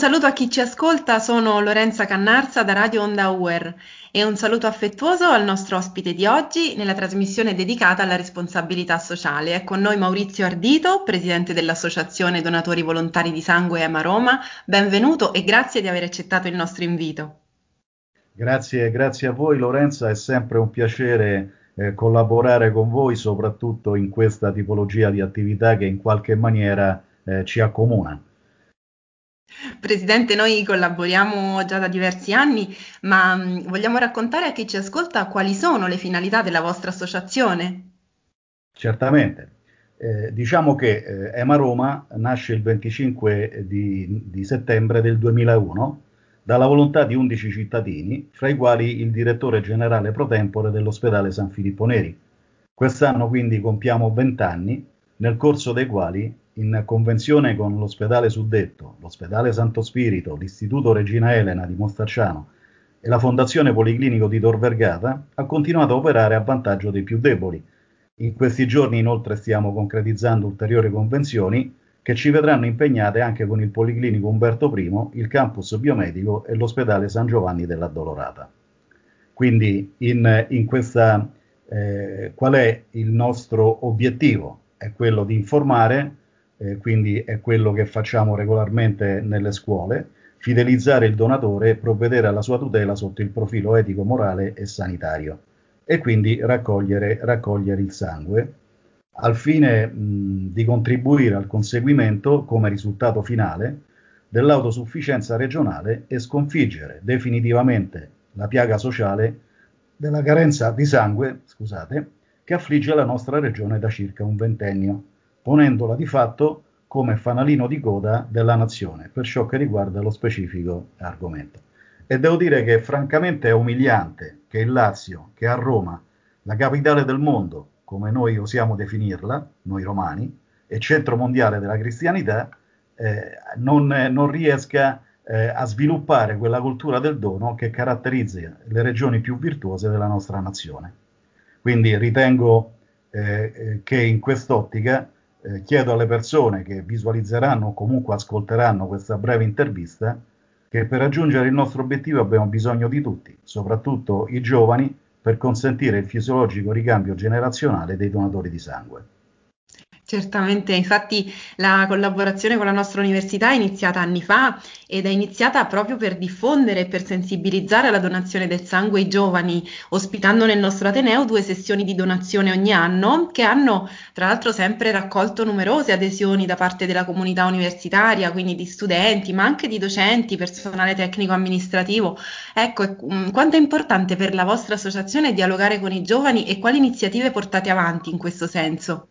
saluto a chi ci ascolta, sono Lorenza Cannarza da Radio Onda UER e un saluto affettuoso al nostro ospite di oggi nella trasmissione dedicata alla responsabilità sociale. È con noi Maurizio Ardito, presidente dell'Associazione Donatori Volontari di Sangue EMA Roma. Benvenuto e grazie di aver accettato il nostro invito. Grazie, grazie a voi Lorenza, è sempre un piacere eh, collaborare con voi, soprattutto in questa tipologia di attività che in qualche maniera eh, ci accomuna. Presidente, noi collaboriamo già da diversi anni, ma mm, vogliamo raccontare a chi ci ascolta quali sono le finalità della vostra associazione? Certamente. Eh, diciamo che eh, EMA Roma nasce il 25 di, di, settembre del 2001 dalla volontà di 11 cittadini, fra i quali il direttore generale pro tempore dell'ospedale San Filippo Neri. Quest'anno quindi compiamo 20 anni, nel corso dei quali in convenzione con l'ospedale suddetto, l'ospedale Santo Spirito, l'Istituto Regina Elena di Mostarciano e la Fondazione Policlinico di Tor Vergata, ha continuato a operare a vantaggio dei più deboli. In questi giorni inoltre stiamo concretizzando ulteriori convenzioni che ci vedranno impegnate anche con il Policlinico Umberto I, il campus biomedico e l'ospedale San Giovanni della Dolorata. Quindi in, in questa, eh, qual è il nostro obiettivo? È quello di informare, eh, quindi è quello che facciamo regolarmente nelle scuole, fidelizzare il donatore e provvedere alla sua tutela sotto il profilo etico, morale e sanitario. E quindi raccogliere, raccogliere il sangue al fine mh, di contribuire al conseguimento come risultato finale dell'autosufficienza regionale e sconfiggere definitivamente la piaga sociale della carenza di sangue scusate, che affligge la nostra regione da circa un ventennio ponendola di fatto come fanalino di coda della nazione per ciò che riguarda lo specifico argomento. E devo dire che francamente è umiliante che il Lazio, che a Roma, la capitale del mondo, come noi osiamo definirla, noi romani, e centro mondiale della cristianità, eh, non, non, riesca eh, a sviluppare quella cultura del dono che caratterizza le regioni più virtuose della nostra nazione. Quindi ritengo eh, eh che in quest'ottica eh, chiedo alle persone che visualizzeranno o comunque ascolteranno questa breve intervista che per raggiungere il nostro obiettivo abbiamo bisogno di tutti, soprattutto i giovani, per consentire il fisiologico ricambio generazionale dei donatori di sangue. Certamente, infatti la collaborazione con la nostra università è iniziata anni fa ed è iniziata proprio per diffondere e per sensibilizzare la donazione del sangue ai giovani, ospitando nel nostro Ateneo due sessioni di donazione ogni anno che hanno tra l'altro sempre raccolto numerose adesioni da parte della comunità universitaria, quindi di studenti, ma anche di docenti, personale tecnico amministrativo. Ecco, mm, quanto è importante per la vostra associazione dialogare con i giovani e quali iniziative portate avanti in questo senso?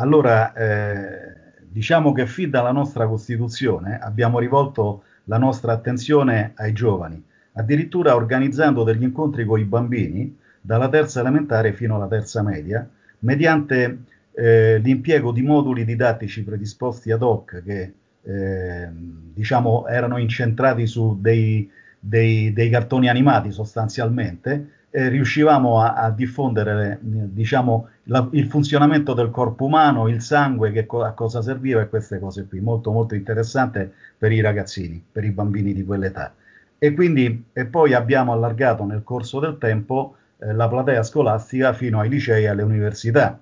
Allora, eh, diciamo che fin dalla nostra Costituzione abbiamo rivolto la nostra attenzione ai giovani, addirittura organizzando degli incontri con i bambini dalla terza elementare fino alla terza media, mediante eh, l'impiego di moduli didattici predisposti ad hoc che eh, diciamo erano incentrati su dei, dei, dei cartoni animati sostanzialmente eh, riuscivamo a, a diffondere diciamo, la, il funzionamento del corpo umano, il sangue, che a cosa serviva e queste cose qui, molto molto interessante per i ragazzini, per i bambini di quell'età. E quindi e poi abbiamo allargato nel corso del tempo eh, la platea scolastica fino ai licei e alle università.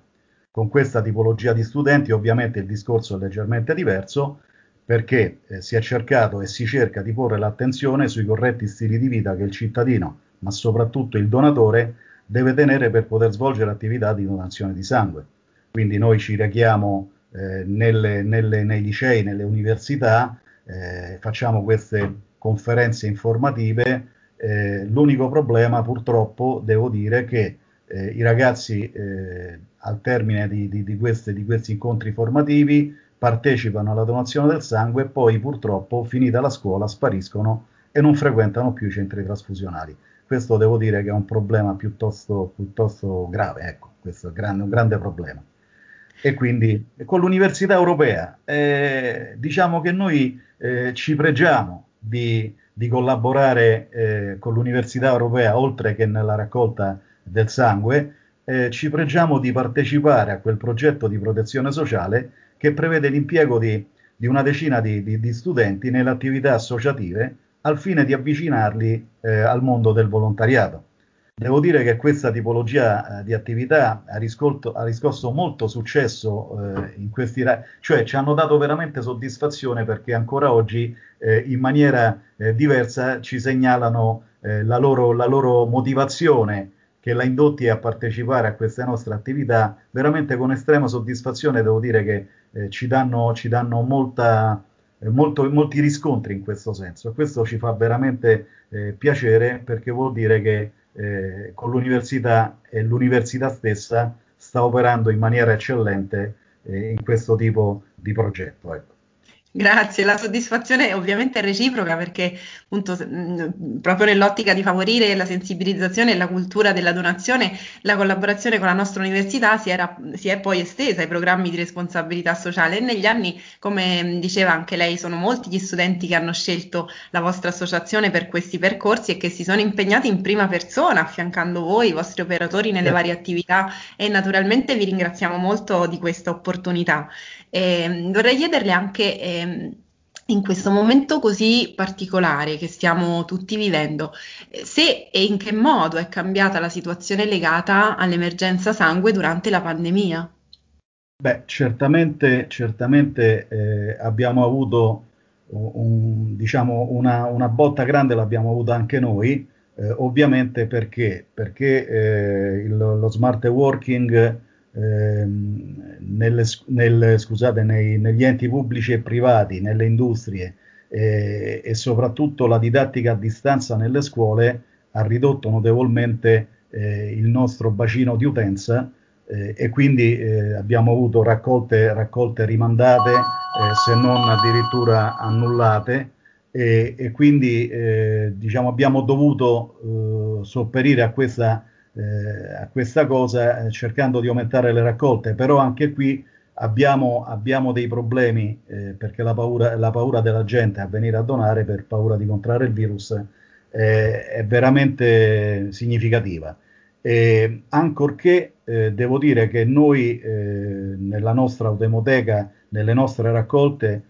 Con questa tipologia di studenti ovviamente il discorso è leggermente diverso perché eh, si è cercato e si cerca di porre l'attenzione sui corretti stili di vita che il cittadino ma soprattutto il donatore deve tenere per poter svolgere attività di donazione di sangue. Quindi noi ci rechiamo eh, nelle, nelle, nei licei, nelle università, eh, facciamo queste conferenze informative. Eh, l'unico problema purtroppo devo dire che eh, i ragazzi eh, al termine di, di, di, queste, di questi incontri formativi partecipano alla donazione del sangue e poi purtroppo finita la scuola spariscono e non frequentano più i centri trasfusionali. Questo devo dire che è un problema piuttosto, piuttosto grave, ecco, questo è grande, un grande problema. E quindi con l'Università Europea eh, diciamo che noi eh, ci pregiamo di, di collaborare eh, con l'Università Europea oltre che nella raccolta del sangue, eh, ci pregiamo di partecipare a quel progetto di protezione sociale che prevede l'impiego di di una decina di, di studenti nelle attività associative al fine di avvicinarli eh, al mondo del volontariato. Devo dire che questa tipologia eh, di attività ha, riscolto, ha, riscosso molto successo eh, in questi cioè ci hanno dato veramente soddisfazione perché ancora oggi eh, in maniera eh, diversa ci segnalano eh, la loro, la, loro, motivazione che l'ha indotti a partecipare a queste nostre attività veramente con estrema soddisfazione devo dire che eh, ci danno, ci danno molta, molto, molti riscontri in questo senso questo ci fa veramente piacere perché vuol dire che eh, con l'università e l'università stessa sta operando in maniera eccellente eh, in questo tipo di progetto. Ecco. Grazie, la soddisfazione ovviamente è reciproca perché appunto mh, proprio nell'ottica di favorire la sensibilizzazione e la cultura della donazione, la collaborazione con la nostra università si, era, si è poi estesa ai programmi di responsabilità sociale e negli anni, come diceva anche lei, sono molti gli studenti che hanno scelto la vostra associazione per questi percorsi e che si sono impegnati in prima persona affiancando voi, i vostri operatori nelle varie attività e naturalmente vi ringraziamo molto di questa opportunità. Eh, vorrei chiederle anche eh, in questo momento così particolare che stiamo tutti vivendo, eh, se e in che modo è cambiata la situazione legata all'emergenza sangue durante la pandemia. Beh, certamente, certamente eh, abbiamo avuto un, diciamo una, una, botta grande, l'abbiamo avuta anche noi, eh, ovviamente perché, perché eh, il, lo smart working Ehm, nelle, nel, scusate, nei, negli enti pubblici e privati, nelle industrie eh, e soprattutto la didattica a distanza nelle scuole ha ridotto notevolmente eh, il nostro bacino di utenza eh, e quindi eh, abbiamo avuto raccolte, raccolte rimandate, eh, se non addirittura annullate. E, e quindi eh, diciamo, abbiamo dovuto sopperire a questa eh, a questa cosa eh, cercando di aumentare le raccolte, però anche qui abbiamo, abbiamo dei problemi eh, perché la paura, la paura, della gente a venire a donare per paura di contrarre il virus eh, è veramente significativa. E ancorché eh, devo dire che noi eh, nella nostra autoemoteca, nelle nostre raccolte,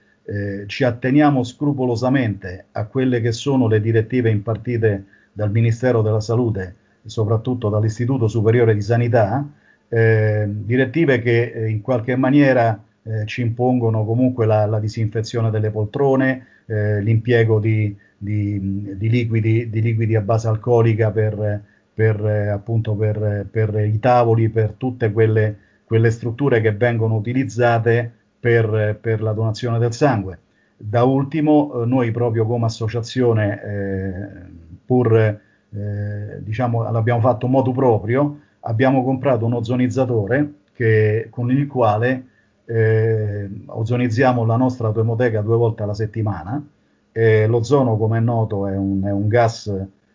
ci atteniamo scrupolosamente a quelle che sono le direttive impartite dal Ministero della Salute soprattutto dall'Istituto Superiore di Sanità, eh, direttive che eh, in qualche maniera eh, ci impongono comunque la, la, disinfezione delle poltrone, eh, l'impiego di, di, di, liquidi, di, liquidi, a base alcolica per, per, eh, appunto per, per, i tavoli, per tutte quelle, quelle strutture che vengono utilizzate per, la donazione del sangue. Da ultimo, eh, noi proprio come associazione, pur eh, diciamo, l'abbiamo fatto modo proprio, abbiamo comprato un ozonizzatore che, con il quale eh, ozonizziamo la nostra autoemoteca due volte alla settimana. Eh, l'ozono, come è noto, è un, è un, gas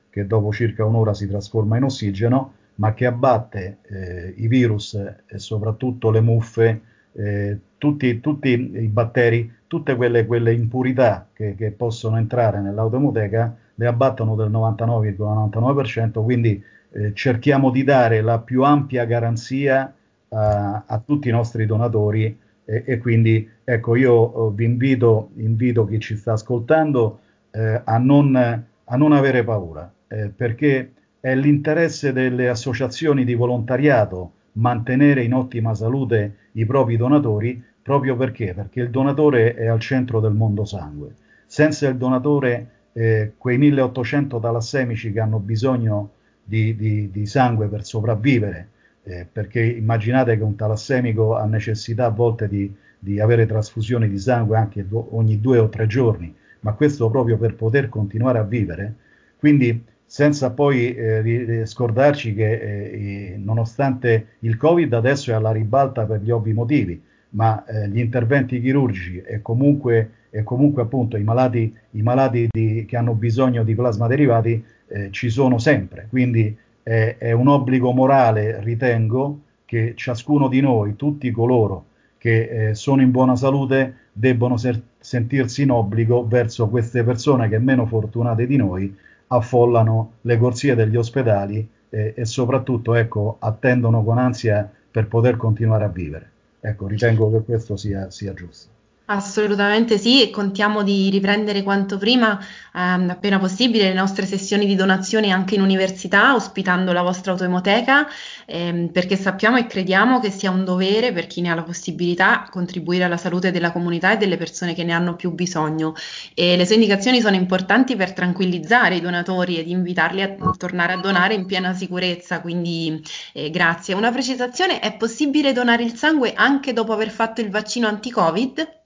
che dopo circa un'ora si trasforma in ossigeno, ma che abbatte eh, i virus e soprattutto le muffe, eh, tutti, tutti, i batteri, tutte quelle, quelle impurità che, che possono entrare nell'autoemoteca le abbattono del 99,99%, quindi eh, cerchiamo di dare la più ampia garanzia a, a tutti i nostri donatori e, e quindi ecco io oh, vi invito, invito, chi ci sta ascoltando eh, a, non, a, non, avere paura eh, perché è l'interesse delle associazioni di volontariato mantenere in ottima salute i propri donatori proprio perché? Perché il donatore è al centro del mondo sangue. Senza il donatore eh, quei 1800 talassemici che hanno bisogno di, di, di sangue per sopravvivere, eh, perché immaginate che un talassemico ha necessità a volte di, di avere trasfusioni di sangue anche do, ogni due o tre giorni, ma questo proprio per poter continuare a vivere. Quindi senza poi eh, scordarci che eh, nonostante il Covid adesso è alla ribalta per gli ovvi motivi, ma eh, gli interventi chirurgici e comunque e comunque appunto i malati, i malati di, che hanno bisogno di plasma derivati eh, ci sono sempre, quindi è, è, un obbligo morale, ritengo, che ciascuno di noi, tutti coloro che eh, sono in buona salute, debbono ser- sentirsi in obbligo verso queste persone che meno fortunate di noi affollano le corsie degli ospedali eh, e soprattutto ecco, attendono con ansia per poter continuare a vivere. Ecco, ritengo che questo sia, sia giusto. Assolutamente sì, e contiamo di riprendere quanto prima, ehm, appena possibile, le nostre sessioni di donazione anche in università, ospitando la vostra autoemoteca, ehm, perché sappiamo e crediamo che sia un dovere per chi ne ha la possibilità contribuire alla salute della comunità e delle persone che ne hanno più bisogno. E le sue indicazioni sono importanti per tranquillizzare i donatori ed invitarli a tornare a donare in piena sicurezza, quindi eh, grazie. Una precisazione, è possibile donare il sangue anche dopo aver fatto il vaccino anti-Covid?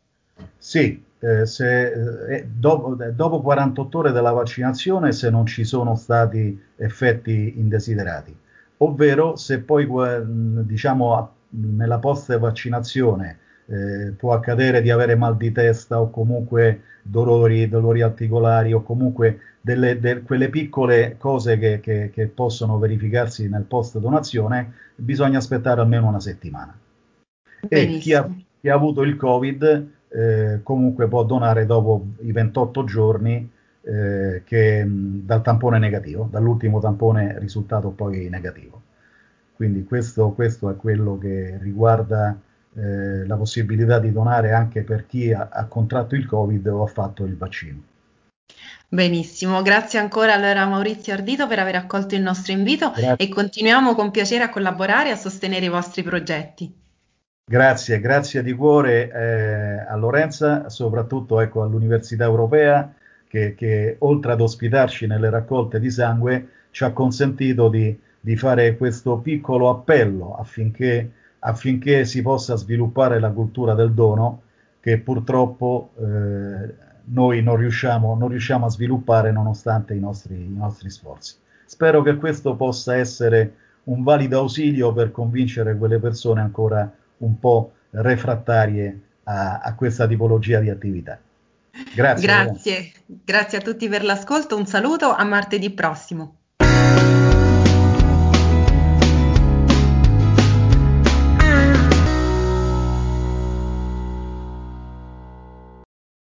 Sì, eh, se, eh, dopo, dopo 48 ore dalla vaccinazione se non ci sono stati effetti indesiderati, ovvero se poi diciamo nella post vaccinazione eh, può accadere di avere mal di testa o comunque dolori, dolori articolari o comunque delle, de, quelle piccole cose che, che, che, possono verificarsi nel post donazione, bisogna aspettare almeno una settimana. Benissimo. E chi ha, chi ha avuto il Covid eh, comunque può donare dopo i 28 giorni eh, che, dal tampone negativo, dall'ultimo tampone risultato poi negativo. Quindi questo, questo è quello che riguarda eh, la possibilità di donare anche per chi ha, ha contratto il Covid o ha fatto il vaccino. Benissimo, grazie ancora allora Maurizio Ardito per aver accolto il nostro invito grazie. e continuiamo con piacere a collaborare e a sostenere i vostri progetti. Grazie, grazie di cuore eh, a Lorenza, soprattutto ecco, all'Università Europea che, che, oltre ad ospitarci nelle raccolte di sangue ci ha consentito di, di fare questo piccolo appello affinché, affinché, si possa sviluppare la cultura del dono che purtroppo eh, noi non riusciamo, non riusciamo, a sviluppare nonostante i nostri, i nostri sforzi. Spero che questo possa essere un valido ausilio per convincere quelle persone ancora un po' refrattarie a, a questa tipologia di attività. Grazie. Grazie. Grazie a tutti per l'ascolto, un saluto, a martedì prossimo.